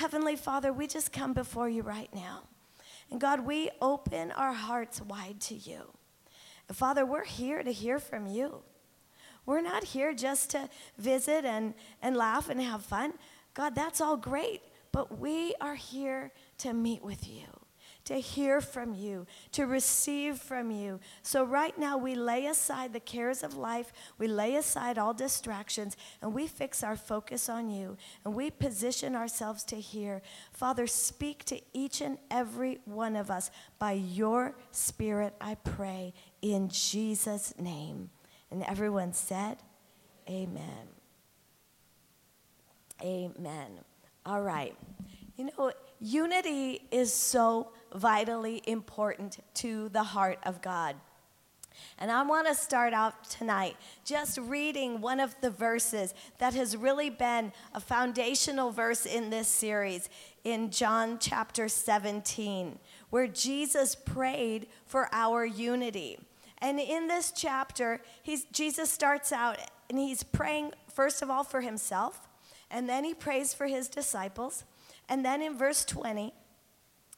Heavenly Father, we just come before you right now. And God, we open our hearts wide to you. And Father, we're here to hear from you. We're not here just to visit and, and laugh and have fun. God, that's all great, but we are here to meet with you to hear from you, to receive from you. So, right now, we lay aside the cares of life, we lay aside all distractions, and we fix our focus on you, and we position ourselves to hear. Father, speak to each and every one of us by your Spirit, I pray, in Jesus' name. And everyone said, Amen. Amen. All right. You know, unity is so vitally important to the heart of God. And I want to start out tonight just reading one of the verses that has really been a foundational verse in this series in John chapter 17, where Jesus prayed for our unity. And in this chapter, Jesus starts out and he's praying, first of all, for himself, and then he prays for his disciples. And then in verse 20,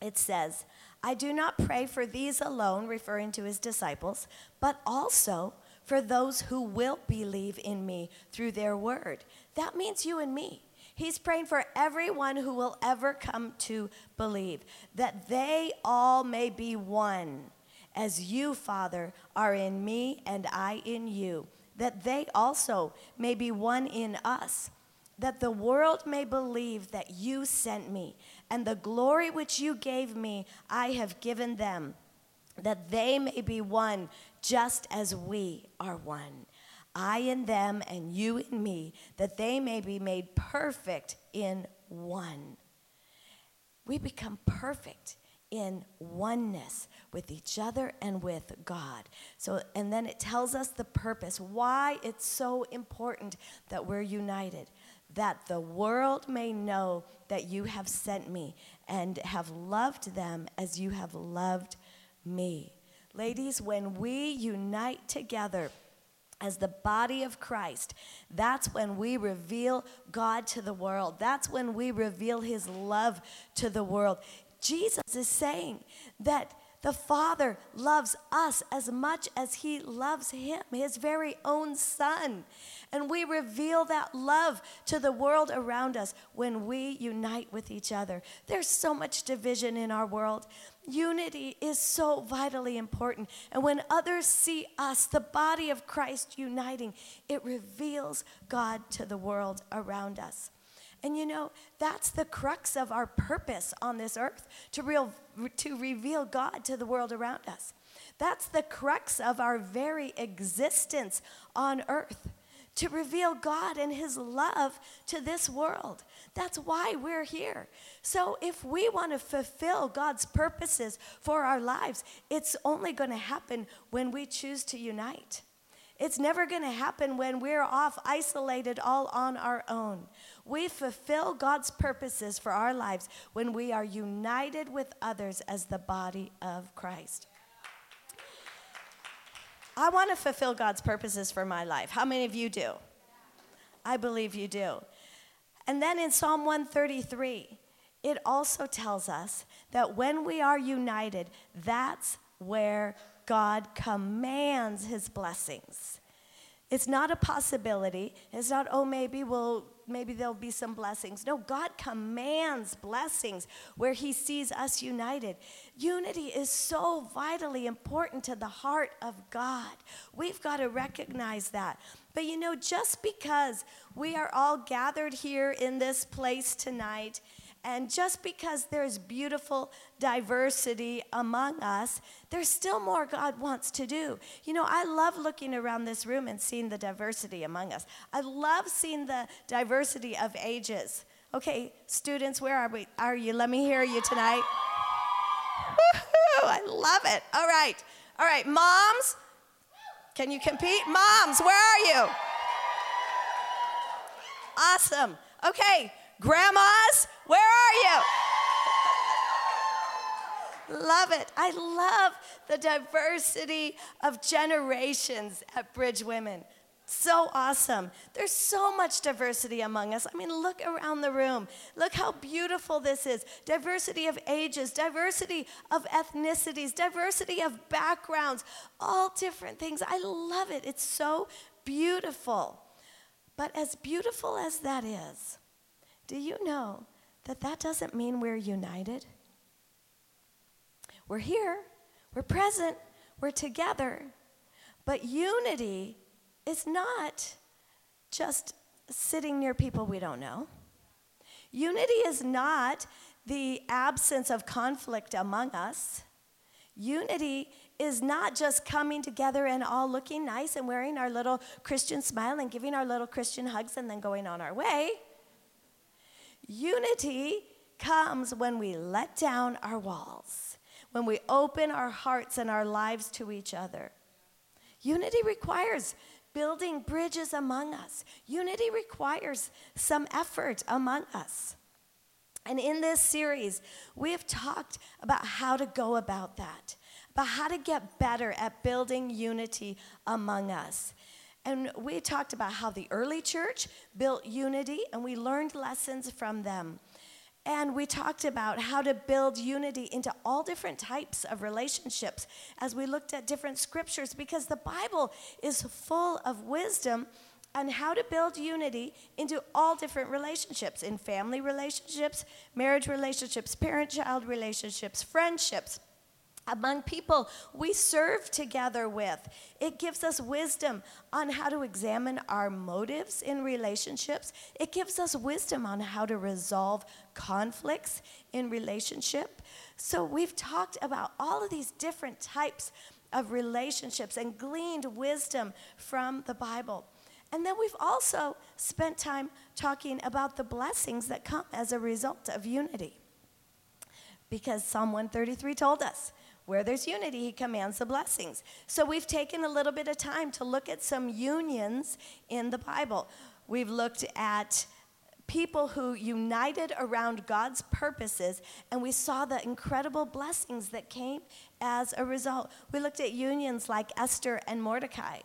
it says, I do not pray for these alone, referring to his disciples, but also for those who will believe in me through their word. That means you and me. He's praying for everyone who will ever come to believe, that they all may be one, as you, Father, are in me and I in you, that they also may be one in us that the world may believe that you sent me, and the glory which you gave me, I have given them, that they may be one just as we are one. I in them, and you in me, that they may be made perfect in one. We become perfect in oneness with each other and with God. So, and then it tells us the purpose, why it's so important that we're united that the world may know that you have sent me and have loved them as you have loved me. Ladies, when we unite together, as the body of Christ, that's when we reveal God to the world. That's when we reveal his love to the world. Jesus is saying that the Father loves us as much as He loves Him, His very own Son. And we reveal that love to the world around us when we unite with each other. There's so much division in our world. Unity is so vitally important. And when others see us, the body of Christ, uniting, it reveals God to the world around us. And you know, that's the crux of our purpose on this earth to, real, to reveal God to the world around us. That's the crux of our very existence on earth to reveal God and His love to this world. That's why we're here. So, if we want to fulfill God's purposes for our lives, it's only going to happen when we choose to unite. It's never going to happen when we're off isolated all on our own. We fulfill God's purposes for our lives when we are united with others as the body of Christ. I want to fulfill God's purposes for my life. How many of you do? I believe you do. And then in Psalm 133, it also tells us that when we are united, that's where God commands his blessings. It's not a possibility. It's not, oh, maybe we'll maybe there'll be some blessings. No, God commands blessings where He sees us united. Unity is so vitally important to the heart of God. We've got to recognize that. But you know, just because we are all gathered here in this place tonight, and just because there's beautiful diversity among us, there's still more God wants to do. You know, I love looking around this room and seeing the diversity among us. I love seeing the diversity of ages. Okay, students, where are we? Are you? Let me hear you tonight. Woo-hoo, I love it. All right. All right, moms, can you compete? Moms, where are you? Awesome. Okay, grandmas, where are you? love it. I love the diversity of generations at Bridge Women. so awesome. There's so much diversity among us. I mean, look around the room. Look how beautiful this is. Diversity of ages, diversity of ethnicities, diversity of backgrounds, all different things. I love it. It's so beautiful. But as beautiful as that is, do you know that that doesn't mean we're united? We're here, we're present, we're together. But unity is not just sitting near people we don't know. Unity is not the absence of conflict among us. Unity is not just coming together and all looking nice and wearing our little Christian smile and giving our little Christian hugs and then going on our way. Unity comes when we let down our walls, when we open our hearts and our lives to each other. Unity requires building bridges among us. Unity requires some effort among us. And in this series, we have talked about how to go about that, about how to get better at building unity among us. And we talked about how the early church built unity, and we learned lessons from them. And we talked about how to build unity into all different types of relationships as we looked at different scriptures because the Bible is full of wisdom on how to build unity into all different relationships in family relationships, marriage relationships, parent child relationships, friendships among people we serve together with. It gives us wisdom on how to examine our motives in relationships. It gives us wisdom on how to resolve conflicts in relationship. So we've talked about all of these different types of relationships and gleaned wisdom from the Bible. And then we've also spent time talking about the blessings that come as a result of unity. Because Psalm 133 told us where there's unity, he commands the blessings. So we've taken a little bit of time to look at some unions in the Bible. We've looked at people who united around God's purposes, and we saw the incredible blessings that came as a result. We looked at unions like Esther and Mordecai,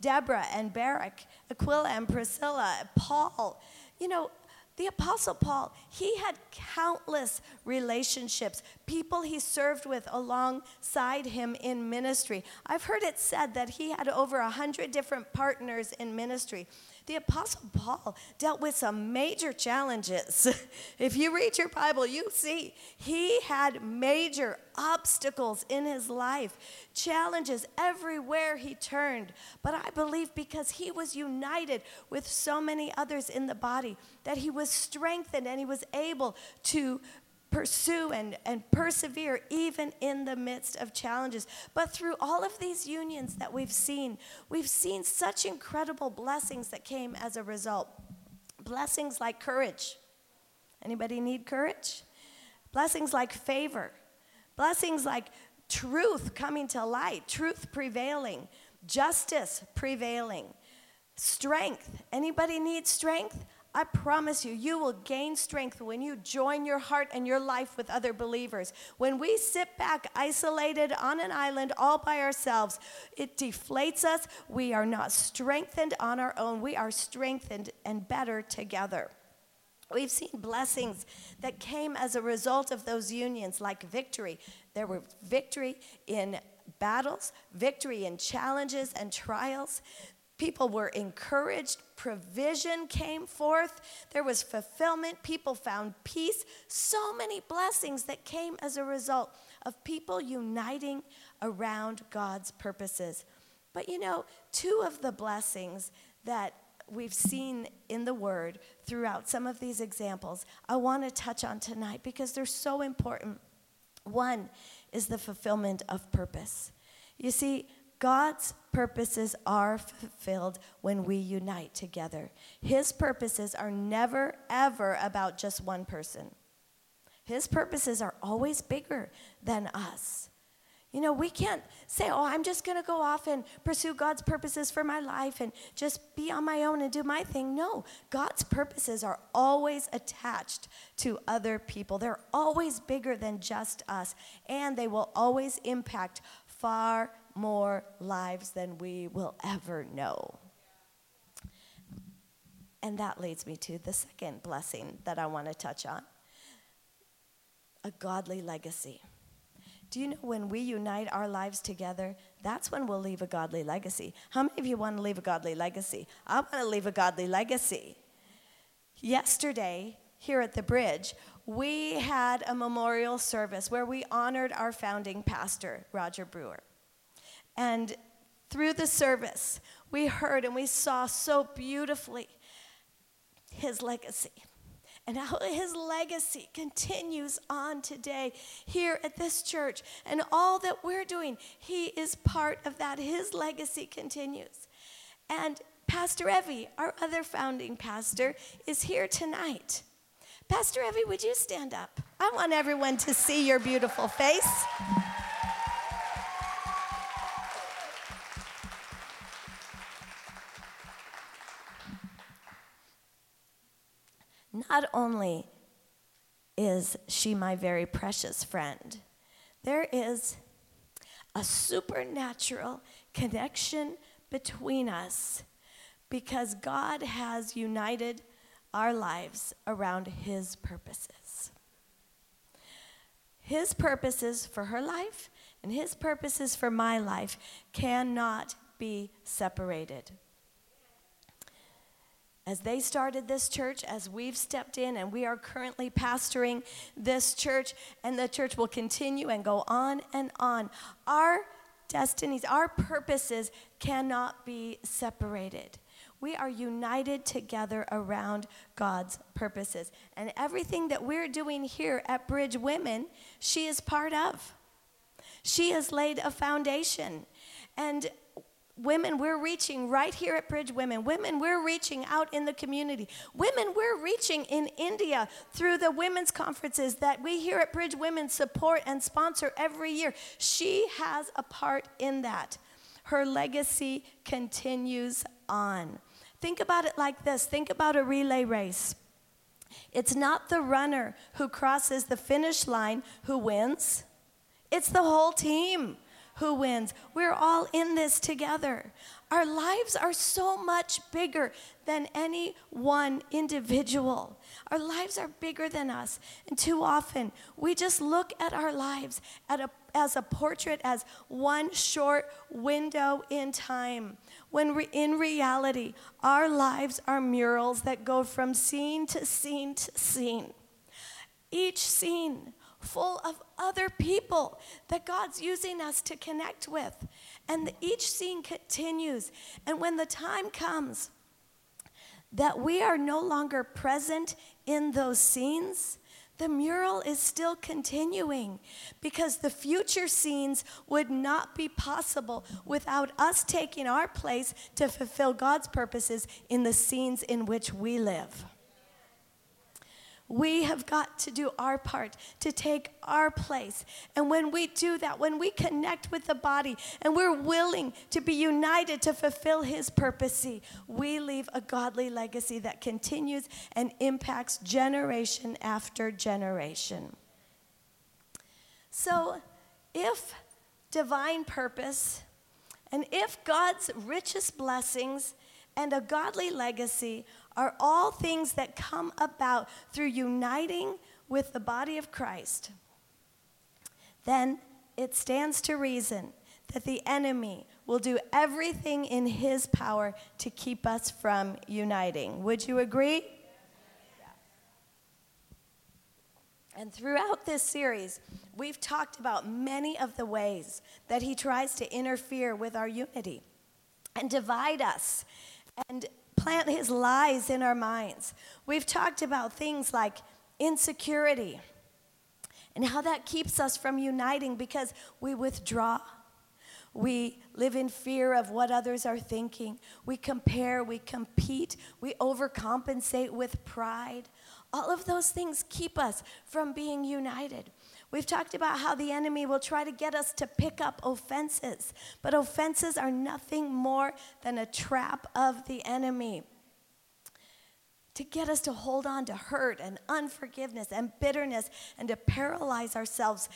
Deborah and Barak, Aquila and Priscilla, Paul. You know, the Apostle Paul, he had countless relationships, people he served with alongside him in ministry. I've heard it said that he had over a hundred different partners in ministry. The Apostle Paul dealt with some major challenges. if you read your Bible, you see he had major obstacles in his life, challenges everywhere he turned. But I believe because he was united with so many others in the body, that he was strengthened and he was able to pursue and, and persevere even in the midst of challenges. But through all of these unions that we've seen, we've seen such incredible blessings that came as a result. Blessings like courage. Anybody need courage? Blessings like favor. Blessings like truth coming to light, truth prevailing, justice prevailing, strength. Anybody need strength? I promise you, you will gain strength when you join your heart and your life with other believers. When we sit back isolated on an island all by ourselves, it deflates us. We are not strengthened on our own, we are strengthened and better together. We've seen blessings that came as a result of those unions, like victory. There were victory in battles, victory in challenges and trials. People were encouraged, provision came forth, there was fulfillment, people found peace. So many blessings that came as a result of people uniting around God's purposes. But you know, two of the blessings that we've seen in the Word throughout some of these examples, I want to touch on tonight because they're so important. One is the fulfillment of purpose. You see, God's purposes are fulfilled when we unite together. His purposes are never, ever about just one person. His purposes are always bigger than us. You know, we can't say, oh, I'm just going to go off and pursue God's purposes for my life and just be on my own and do my thing. No, God's purposes are always attached to other people. They're always bigger than just us, and they will always impact far more lives than we will ever know. And that leads me to the second blessing that I want to touch on a godly legacy. Do you know when we unite our lives together, that's when we'll leave a godly legacy? How many of you want to leave a godly legacy? I want to leave a godly legacy. Yesterday, here at the bridge, we had a memorial service where we honored our founding pastor, Roger Brewer. And through the service, we heard and we saw so beautifully his legacy and how his legacy continues on today here at this church. And all that we're doing, he is part of that. His legacy continues. And Pastor Evie, our other founding pastor, is here tonight. Pastor Evie, would you stand up? I want everyone to see your beautiful face. Not only is she my very precious friend, there is a supernatural connection between us because God has united our lives around His purposes. His purposes for her life and His purposes for my life cannot be separated as they started this church, as we've stepped in, and we are currently pastoring this church, and the church will continue and go on and on. Our destinies, our purposes cannot be separated. We are united together around God's purposes. And everything that we're doing here at Bridge Women, she is part of. She has laid a foundation. And Women, we're reaching right here at Bridge Women. Women, we're reaching out in the community. Women, we're reaching in India through the women's conferences that we here at Bridge Women support and sponsor every year. She has a part in that. Her legacy continues on. Think about it like this think about a relay race. It's not the runner who crosses the finish line who wins, it's the whole team who wins. We're all in this together. Our lives are so much bigger than any one individual. Our lives are bigger than us. And too often, we just look at our lives at a, as a portrait, as one short window in time. When re, in reality, our lives are murals that go from scene to scene to scene. Each scene full of other people that God's using us to connect with. And each scene continues. And when the time comes that we are no longer present in those scenes, the mural is still continuing because the future scenes would not be possible without us taking our place to fulfill God's purposes in the scenes in which we live. We have got to do our part to take our place. And when we do that, when we connect with the body and we're willing to be united to fulfill His purpose, we leave a godly legacy that continues and impacts generation after generation. So, if divine purpose and if God's richest blessings and a godly legacy are all things that come about through uniting with the body of Christ, then it stands to reason that the enemy will do everything in his power to keep us from uniting. Would you agree? And throughout this series, we've talked about many of the ways that he tries to interfere with our unity and divide us and plant his lies in our minds. We've talked about things like insecurity and how that keeps us from uniting because we withdraw. We live in fear of what others are thinking. We compare, we compete, we overcompensate with pride. All of those things keep us from being united. We've talked about how the enemy will try to get us to pick up offenses, but offenses are nothing more than a trap of the enemy to get us to hold on to hurt and unforgiveness and bitterness and to paralyze ourselves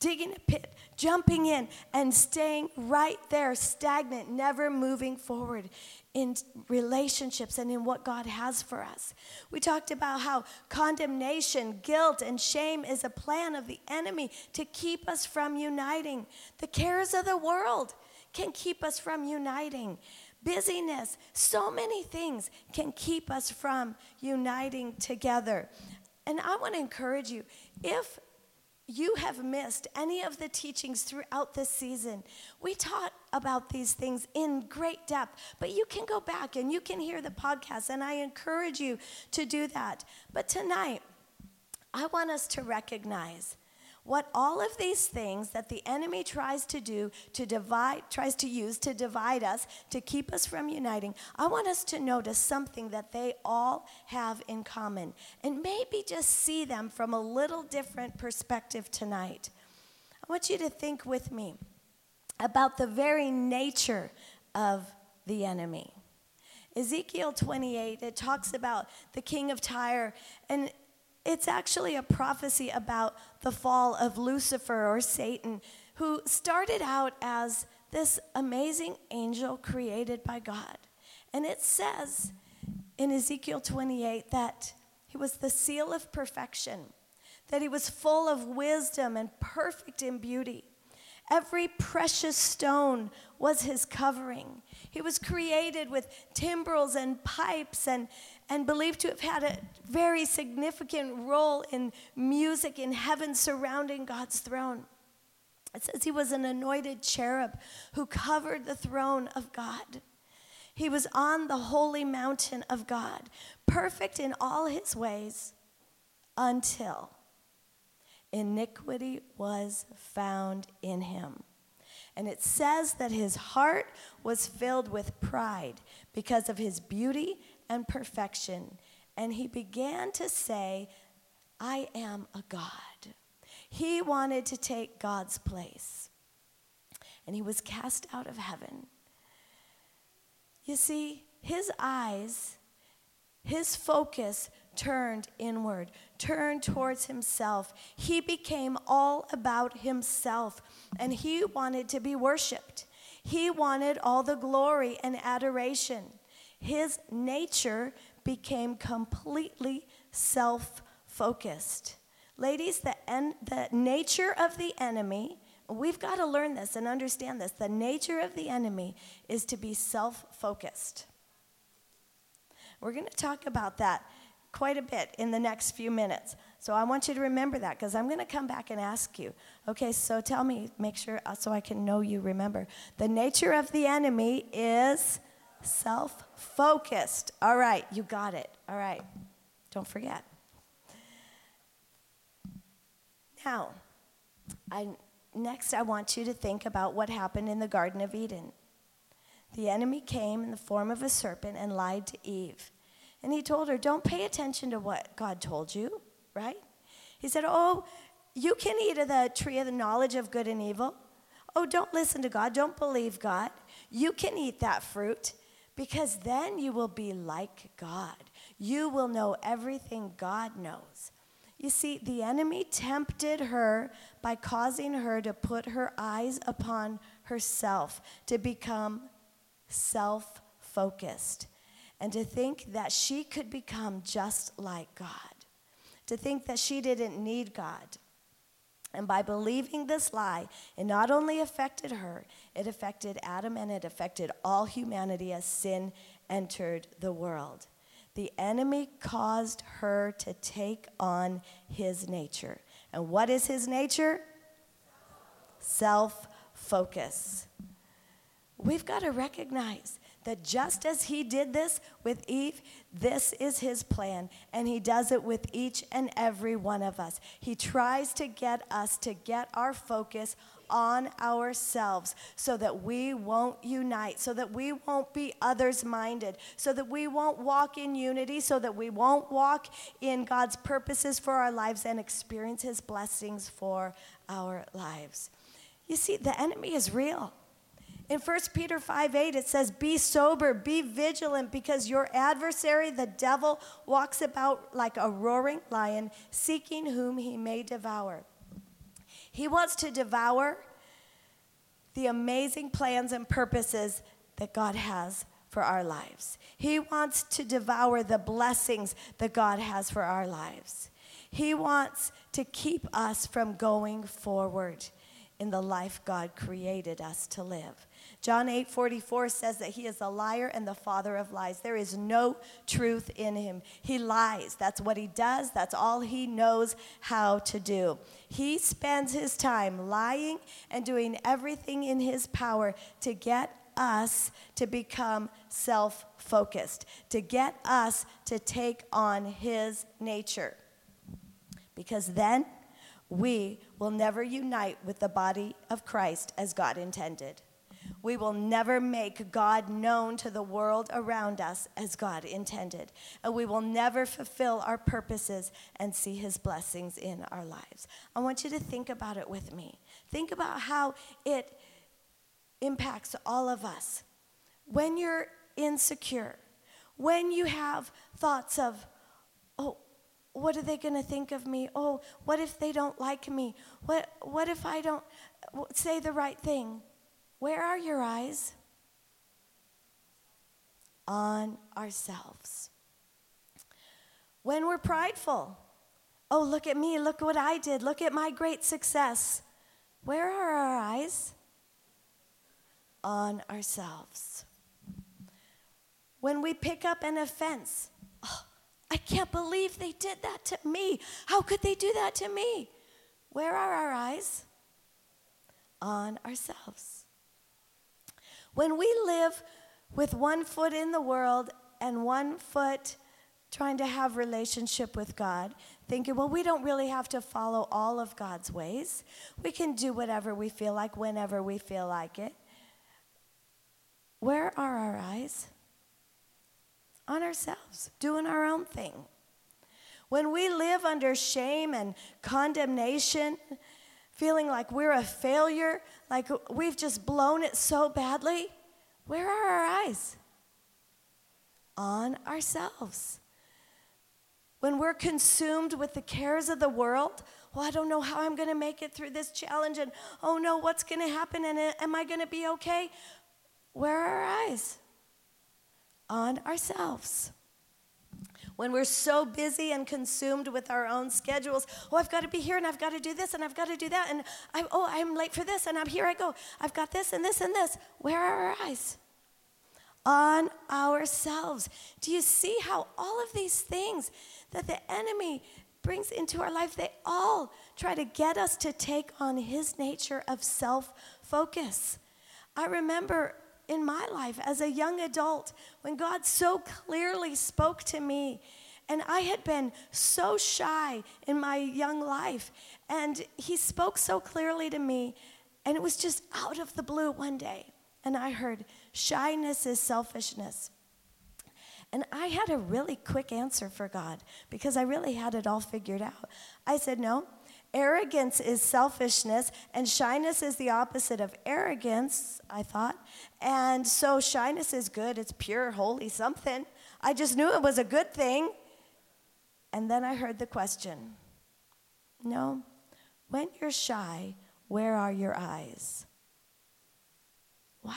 digging a pit, jumping in, and staying right there, stagnant, never moving forward in relationships and in what God has for us. We talked about how condemnation, guilt, and shame is a plan of the enemy to keep us from uniting. The cares of the world can keep us from uniting. Busyness, so many things can keep us from uniting together. And I want to encourage you if you have missed any of the teachings throughout this season. We taught about these things in great depth, but you can go back and you can hear the podcast, and I encourage you to do that. But tonight, I want us to recognize what all of these things that the enemy tries to do to divide tries to use to divide us to keep us from uniting i want us to notice something that they all have in common. And maybe just see them from a little different perspective tonight. I want you to think with me about the very nature of the enemy. Ezekiel 28, it talks about the king of Tyre, and it's actually a prophecy about the fall of Lucifer or Satan, who started out as this amazing angel created by God. And it says in Ezekiel 28 that he was the seal of perfection, that he was full of wisdom and perfect in beauty. Every precious stone was his covering. He was created with timbrels and pipes and, and believed to have had a very significant role in music in heaven surrounding God's throne. It says he was an anointed cherub who covered the throne of God. He was on the holy mountain of God, perfect in all his ways until iniquity was found in him. And it says that his heart was filled with pride because of his beauty and perfection. And he began to say, I am a God. He wanted to take God's place. And he was cast out of heaven. You see, his eyes, his focus turned inward, turned towards himself. He became all about himself, and he wanted to be worshiped. He wanted all the glory and adoration. His nature became completely self focused. Ladies, the, en- the nature of the enemy, we've got to learn this and understand this. The nature of the enemy is to be self focused. We're going to talk about that quite a bit in the next few minutes. So I want you to remember that because I'm going to come back and ask you. Okay, so tell me, make sure uh, so I can know you remember. The nature of the enemy is self focused. All right, you got it. All right, don't forget. Now, I, next, I want you to think about what happened in the Garden of Eden. The enemy came in the form of a serpent and lied to Eve. And he told her, Don't pay attention to what God told you, right? He said, Oh, you can eat of the tree of the knowledge of good and evil. Oh, don't listen to God. Don't believe God. You can eat that fruit because then you will be like God. You will know everything God knows. You see, the enemy tempted her by causing her to put her eyes upon herself, to become self focused and to think that she could become just like God, to think that she didn't need God. And by believing this lie, it not only affected her, it affected Adam and it affected all humanity as sin entered the world. The enemy caused her to take on his nature. And what is his nature? Self focus. We've got to recognize that just as he did this with Eve, this is his plan, and he does it with each and every one of us. He tries to get us to get our focus on ourselves so that we won't unite, so that we won't be others minded, so that we won't walk in unity, so that we won't walk in God's purposes for our lives and experience his blessings for our lives. You see, the enemy is real. In 1 Peter 5 8, it says, Be sober, be vigilant, because your adversary, the devil, walks about like a roaring lion, seeking whom he may devour. He wants to devour the amazing plans and purposes that God has for our lives. He wants to devour the blessings that God has for our lives. He wants to keep us from going forward in the life God created us to live. John 8 44 says that he is a liar and the father of lies. There is no truth in him. He lies. That's what he does, that's all he knows how to do. He spends his time lying and doing everything in his power to get us to become self focused, to get us to take on his nature. Because then we will never unite with the body of Christ as God intended. We will never make God known to the world around us as God intended. And we will never fulfill our purposes and see his blessings in our lives. I want you to think about it with me. Think about how it impacts all of us. When you're insecure, when you have thoughts of, oh, what are they going to think of me? Oh, what if they don't like me? What, what if I don't say the right thing? Where are your eyes? On ourselves. When we're prideful, oh, look at me, look what I did, look at my great success. Where are our eyes? On ourselves. When we pick up an offense, oh, I can't believe they did that to me. How could they do that to me? Where are our eyes? On ourselves. When we live with one foot in the world and one foot trying to have relationship with God, thinking, well, we don't really have to follow all of God's ways. We can do whatever we feel like whenever we feel like it. Where are our eyes? On ourselves, doing our own thing. When we live under shame and condemnation, feeling like we're a failure, like we've just blown it so badly, where are our eyes? On ourselves. When we're consumed with the cares of the world, well, I don't know how I'm going to make it through this challenge, and oh no, what's going to happen, and uh, am I going to be okay? Where are our eyes? On ourselves when we're so busy and consumed with our own schedules. Oh, I've got to be here and I've got to do this and I've got to do that. And I, oh, I'm late for this and I'm here I go. I've got this and this and this. Where are our eyes? On ourselves. Do you see how all of these things that the enemy brings into our life, they all try to get us to take on his nature of self focus. I remember in my life as a young adult when God so clearly spoke to me. And I had been so shy in my young life. And He spoke so clearly to me. And it was just out of the blue one day. And I heard, shyness is selfishness. And I had a really quick answer for God because I really had it all figured out. I said, No, Arrogance is selfishness, and shyness is the opposite of arrogance, I thought. And so shyness is good, it's pure, holy something. I just knew it was a good thing. And then I heard the question No, when you're shy, where are your eyes? Wow,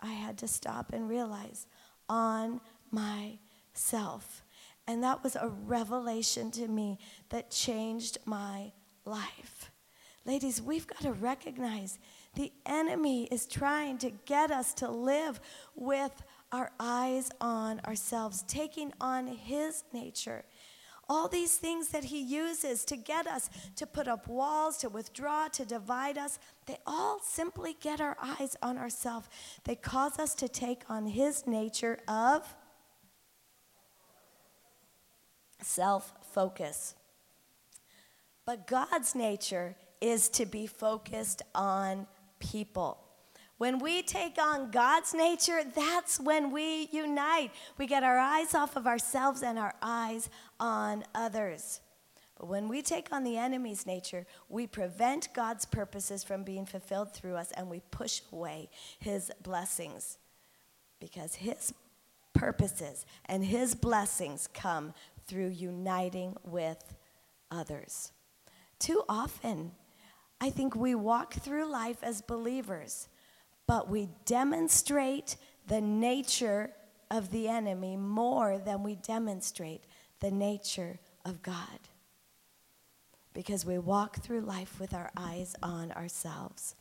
I had to stop and realize on myself. And that was a revelation to me that changed my life. Ladies, we've got to recognize the enemy is trying to get us to live with our eyes on ourselves, taking on his nature. All these things that he uses to get us to put up walls, to withdraw, to divide us, they all simply get our eyes on ourselves. They cause us to take on his nature of self focus. But God's nature is to be focused on people. When we take on God's nature, that's when we unite. We get our eyes off of ourselves and our eyes on others. But when we take on the enemy's nature, we prevent God's purposes from being fulfilled through us and we push away his blessings. Because his purposes and his blessings come through uniting with others. Too often, I think we walk through life as believers, but we demonstrate the nature of the enemy more than we demonstrate the nature of God. Because we walk through life with our eyes on ourselves.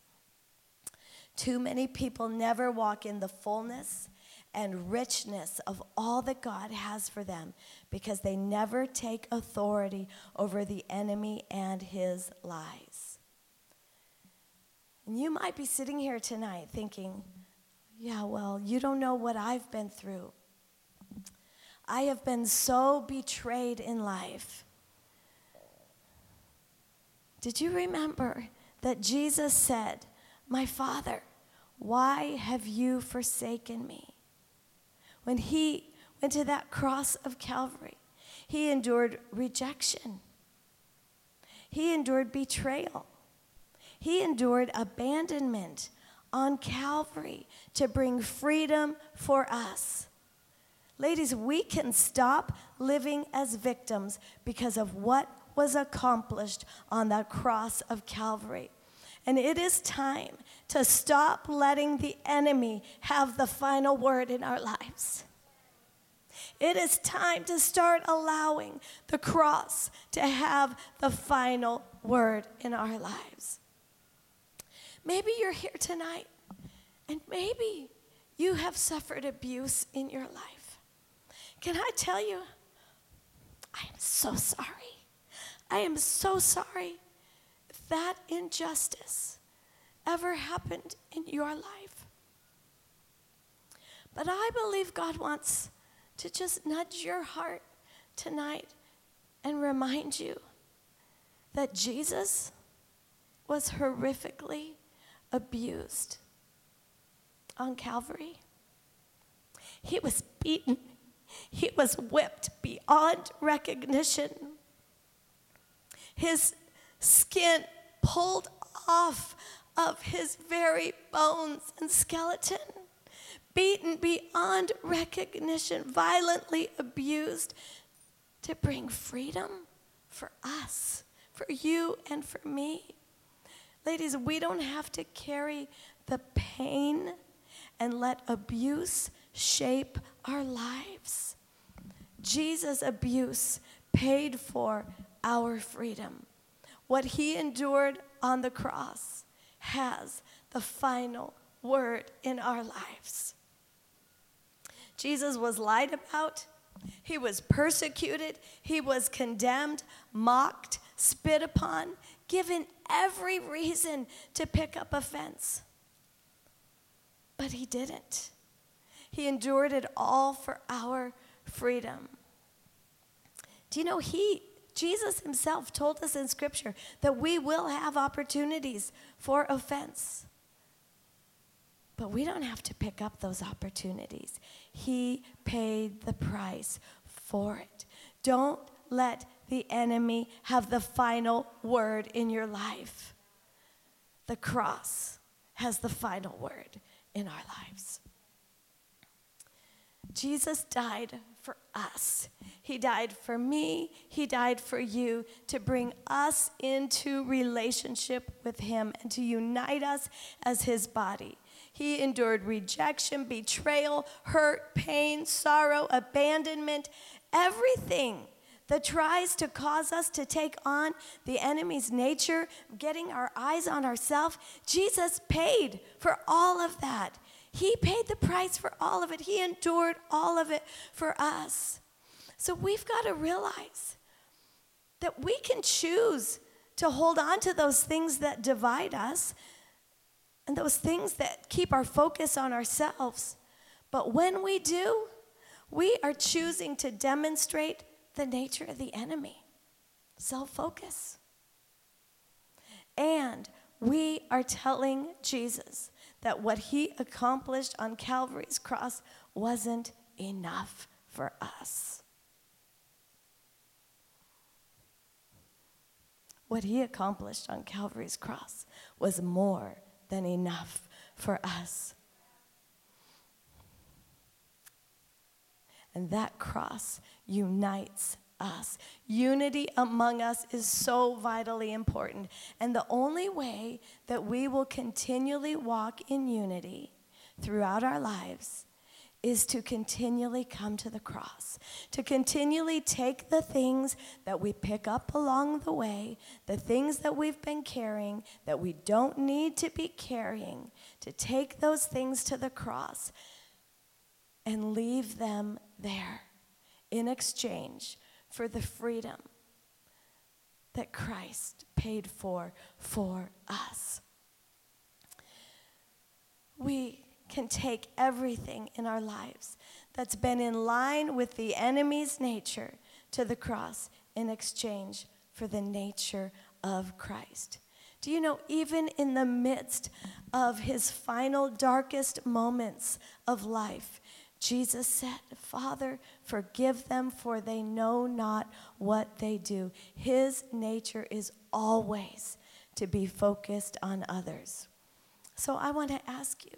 Too many people never walk in the fullness and richness of all that God has for them because they never take authority over the enemy and his lies. And you might be sitting here tonight thinking, yeah, well, you don't know what I've been through. I have been so betrayed in life. Did you remember that Jesus said, My Father, why have you forsaken me? When he went to that cross of Calvary, he endured rejection, he endured betrayal, he endured abandonment on Calvary to bring freedom for us. Ladies, we can stop living as victims because of what was accomplished on that cross of Calvary. And it is time to stop letting the enemy have the final word in our lives. It is time to start allowing the cross to have the final word in our lives. Maybe you're here tonight and maybe you have suffered abuse in your life. Can I tell you? I am so sorry. I am so sorry that injustice ever happened in your life. But I believe God wants to just nudge your heart tonight and remind you that Jesus was horrifically abused on Calvary. He was beaten, he was whipped beyond recognition. His skin pulled off of his very bones and skeleton, beaten beyond recognition, violently abused to bring freedom for us, for you and for me. Ladies, we don't have to carry the pain and let abuse shape our lives. Jesus' abuse paid for our freedom. What he endured on the cross has the final word in our lives. Jesus was lied about, he was persecuted, he was condemned, mocked, spit upon, given every reason to pick up offense. But he didn't. He endured it all for our freedom. Do you know he Jesus himself told us in scripture that we will have opportunities for offense. But we don't have to pick up those opportunities. He paid the price for it. Don't let the enemy have the final word in your life. The cross has the final word in our lives. Jesus died for us. He died for me. He died for you to bring us into relationship with Him and to unite us as His body. He endured rejection, betrayal, hurt, pain, sorrow, abandonment, everything that tries to cause us to take on the enemy's nature, getting our eyes on ourselves. Jesus paid for all of that. He paid the price for all of it, He endured all of it for us. So we've got to realize that we can choose to hold on to those things that divide us and those things that keep our focus on ourselves. But when we do, we are choosing to demonstrate the nature of the enemy self focus. And we are telling Jesus that what he accomplished on Calvary's cross wasn't enough for us. What he accomplished on Calvary's cross was more than enough for us. And that cross unites us. Unity among us is so vitally important. And the only way that we will continually walk in unity throughout our lives is to continually come to the cross, to continually take the things that we pick up along the way, the things that we've been carrying that we don't need to be carrying, to take those things to the cross and leave them there in exchange for the freedom that Christ paid for for us. We can take everything in our lives that's been in line with the enemy's nature to the cross in exchange for the nature of Christ. Do you know, even in the midst of his final darkest moments of life, Jesus said, Father, forgive them, for they know not what they do. His nature is always to be focused on others. So I want to ask you,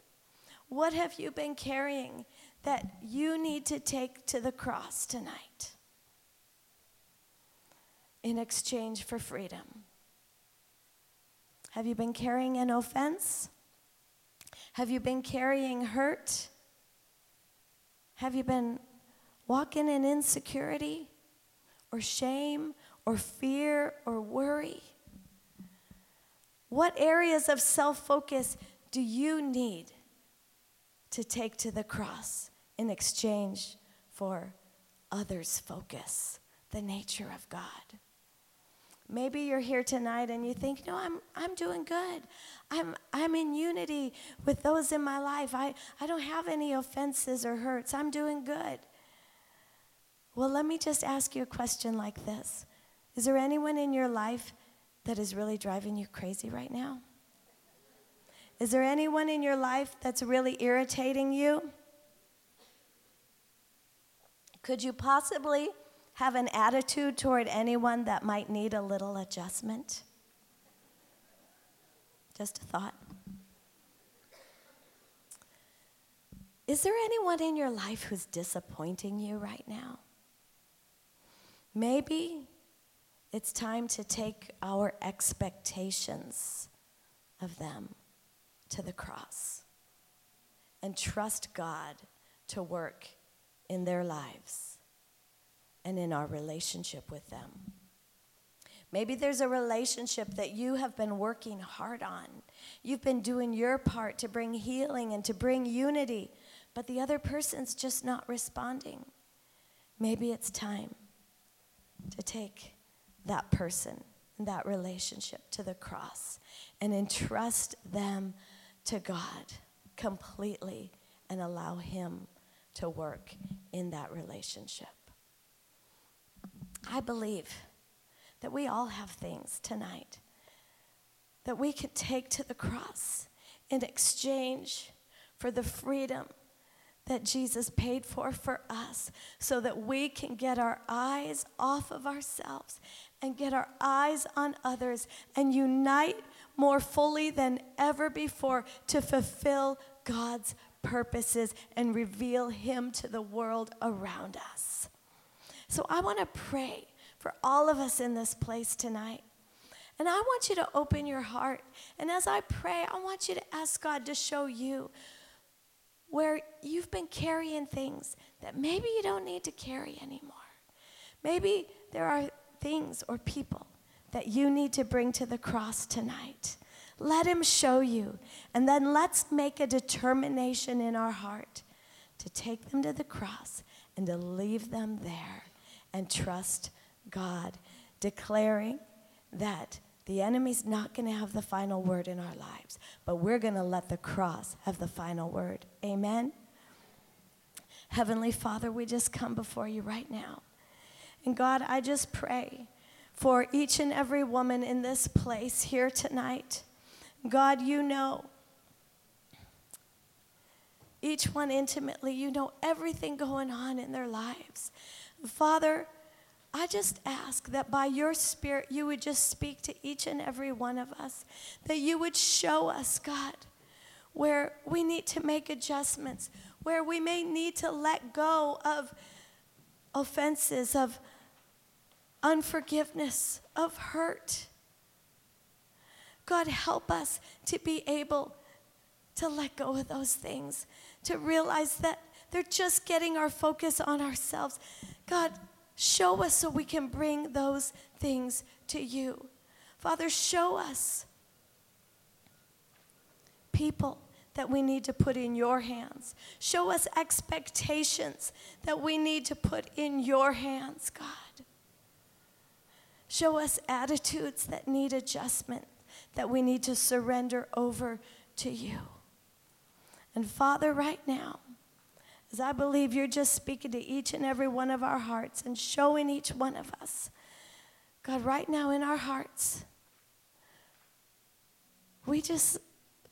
what have you been carrying that you need to take to the cross tonight in exchange for freedom? Have you been carrying an offense? Have you been carrying hurt? Have you been walking in insecurity or shame or fear or worry? What areas of self focus do you need to take to the cross in exchange for others' focus, the nature of God? Maybe you're here tonight and you think, no, I'm, I'm doing good. I'm, I'm in unity with those in my life. I, I don't have any offenses or hurts. I'm doing good. Well, let me just ask you a question like this Is there anyone in your life that is really driving you crazy right now? Is there anyone in your life that's really irritating you? Could you possibly have an attitude toward anyone that might need a little adjustment? Just a thought. Is there anyone in your life who's disappointing you right now? Maybe it's time to take our expectations of them to the cross and trust God to work in their lives and in our relationship with them. Maybe there's a relationship that you have been working hard on. You've been doing your part to bring healing and to bring unity, but the other person's just not responding. Maybe it's time to take that person, and that relationship to the cross and entrust them to God completely and allow Him to work in that relationship. I believe that we all have things tonight that we can take to the cross in exchange for the freedom that Jesus paid for for us so that we can get our eyes off of ourselves and get our eyes on others and unite more fully than ever before to fulfill God's purposes and reveal Him to the world around us. So I want to pray for all of us in this place tonight. And I want you to open your heart. And as I pray, I want you to ask God to show you where you've been carrying things that maybe you don't need to carry anymore. Maybe there are things or people that you need to bring to the cross tonight. Let Him show you. And then let's make a determination in our heart to take them to the cross and to leave them there and trust God, declaring that the enemy's not going to have the final word in our lives, but we're going to let the cross have the final word. Amen. Heavenly Father, we just come before you right now. And God, I just pray for each and every woman in this place here tonight. God, you know each one intimately. You know everything going on in their lives. Father, I just ask that by your Spirit, you would just speak to each and every one of us, that you would show us, God, where we need to make adjustments, where we may need to let go of offenses, of unforgiveness, of hurt. God, help us to be able to let go of those things, to realize that they're just getting our focus on ourselves. God, show us so we can bring those things to you. Father, show us people that we need to put in your hands. Show us expectations that we need to put in your hands, God. Show us attitudes that need adjustment, that we need to surrender over to you. And Father, right now, as I believe you're just speaking to each and every one of our hearts and showing each one of us, God, right now in our hearts, we just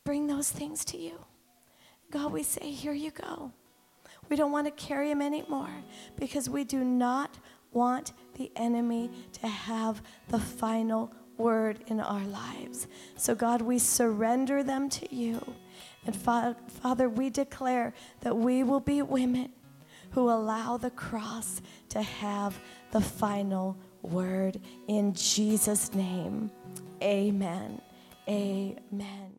bring those things to you. God, we say, Here you go. We don't want to carry them anymore because we do not want the enemy to have the final word in our lives. So, God, we surrender them to you. And Fa- Father, we declare that we will be women who allow the cross to have the final word in Jesus' name. Amen. Amen.